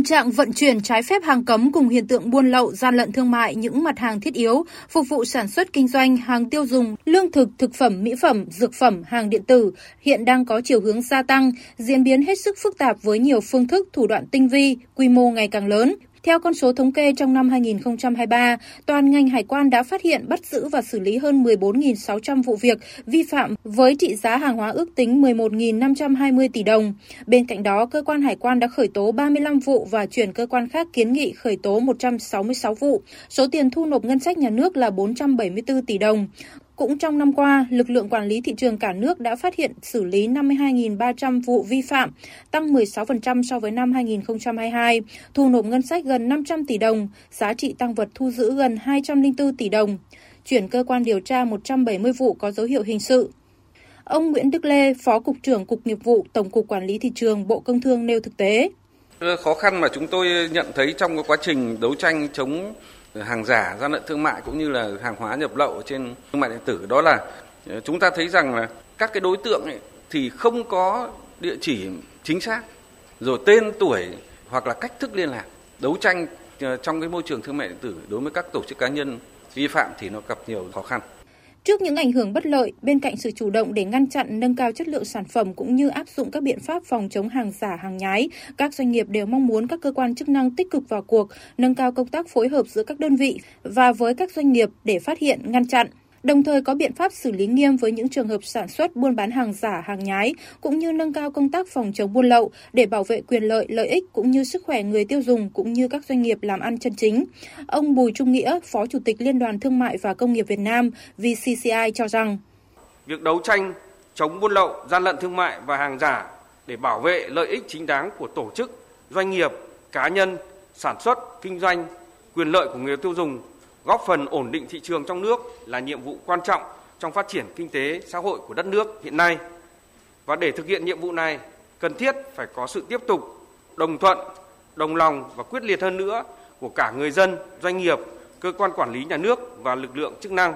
Tình trạng vận chuyển trái phép hàng cấm cùng hiện tượng buôn lậu, gian lận thương mại những mặt hàng thiết yếu, phục vụ sản xuất kinh doanh, hàng tiêu dùng, lương thực, thực phẩm, mỹ phẩm, dược phẩm, hàng điện tử hiện đang có chiều hướng gia tăng, diễn biến hết sức phức tạp với nhiều phương thức, thủ đoạn tinh vi, quy mô ngày càng lớn. Theo con số thống kê trong năm 2023, toàn ngành hải quan đã phát hiện, bắt giữ và xử lý hơn 14.600 vụ việc vi phạm với trị giá hàng hóa ước tính 11.520 tỷ đồng. Bên cạnh đó, cơ quan hải quan đã khởi tố 35 vụ và chuyển cơ quan khác kiến nghị khởi tố 166 vụ. Số tiền thu nộp ngân sách nhà nước là 474 tỷ đồng. Cũng trong năm qua, lực lượng quản lý thị trường cả nước đã phát hiện xử lý 52.300 vụ vi phạm, tăng 16% so với năm 2022, thu nộp ngân sách gần 500 tỷ đồng, giá trị tăng vật thu giữ gần 204 tỷ đồng, chuyển cơ quan điều tra 170 vụ có dấu hiệu hình sự. Ông Nguyễn Đức Lê, Phó Cục trưởng Cục Nghiệp vụ Tổng cục Quản lý Thị trường Bộ Công Thương nêu thực tế. Khó khăn mà chúng tôi nhận thấy trong quá trình đấu tranh chống hàng giả, gian lận thương mại cũng như là hàng hóa nhập lậu trên thương mại điện tử đó là ờ, chúng ta thấy rằng là các cái đối tượng ấy thì không có địa chỉ chính xác, rồi tên tuổi hoặc là cách thức liên lạc. Đấu tranh ờ, trong cái môi trường thương mại điện tử đối với các tổ chức cá nhân vi phạm thì nó gặp nhiều khó khăn. Trước những ảnh hưởng bất lợi, bên cạnh sự chủ động để ngăn chặn nâng cao chất lượng sản phẩm cũng như áp dụng các biện pháp phòng chống hàng giả, hàng nhái, các doanh nghiệp đều mong muốn các cơ quan chức năng tích cực vào cuộc, nâng cao công tác phối hợp giữa các đơn vị và với các doanh nghiệp để phát hiện, ngăn chặn đồng thời có biện pháp xử lý nghiêm với những trường hợp sản xuất buôn bán hàng giả, hàng nhái, cũng như nâng cao công tác phòng chống buôn lậu để bảo vệ quyền lợi, lợi ích cũng như sức khỏe người tiêu dùng cũng như các doanh nghiệp làm ăn chân chính. Ông Bùi Trung Nghĩa, Phó Chủ tịch Liên đoàn Thương mại và Công nghiệp Việt Nam VCCI cho rằng Việc đấu tranh chống buôn lậu, gian lận thương mại và hàng giả để bảo vệ lợi ích chính đáng của tổ chức, doanh nghiệp, cá nhân, sản xuất, kinh doanh, quyền lợi của người tiêu dùng góp phần ổn định thị trường trong nước là nhiệm vụ quan trọng trong phát triển kinh tế xã hội của đất nước hiện nay. Và để thực hiện nhiệm vụ này, cần thiết phải có sự tiếp tục đồng thuận, đồng lòng và quyết liệt hơn nữa của cả người dân, doanh nghiệp, cơ quan quản lý nhà nước và lực lượng chức năng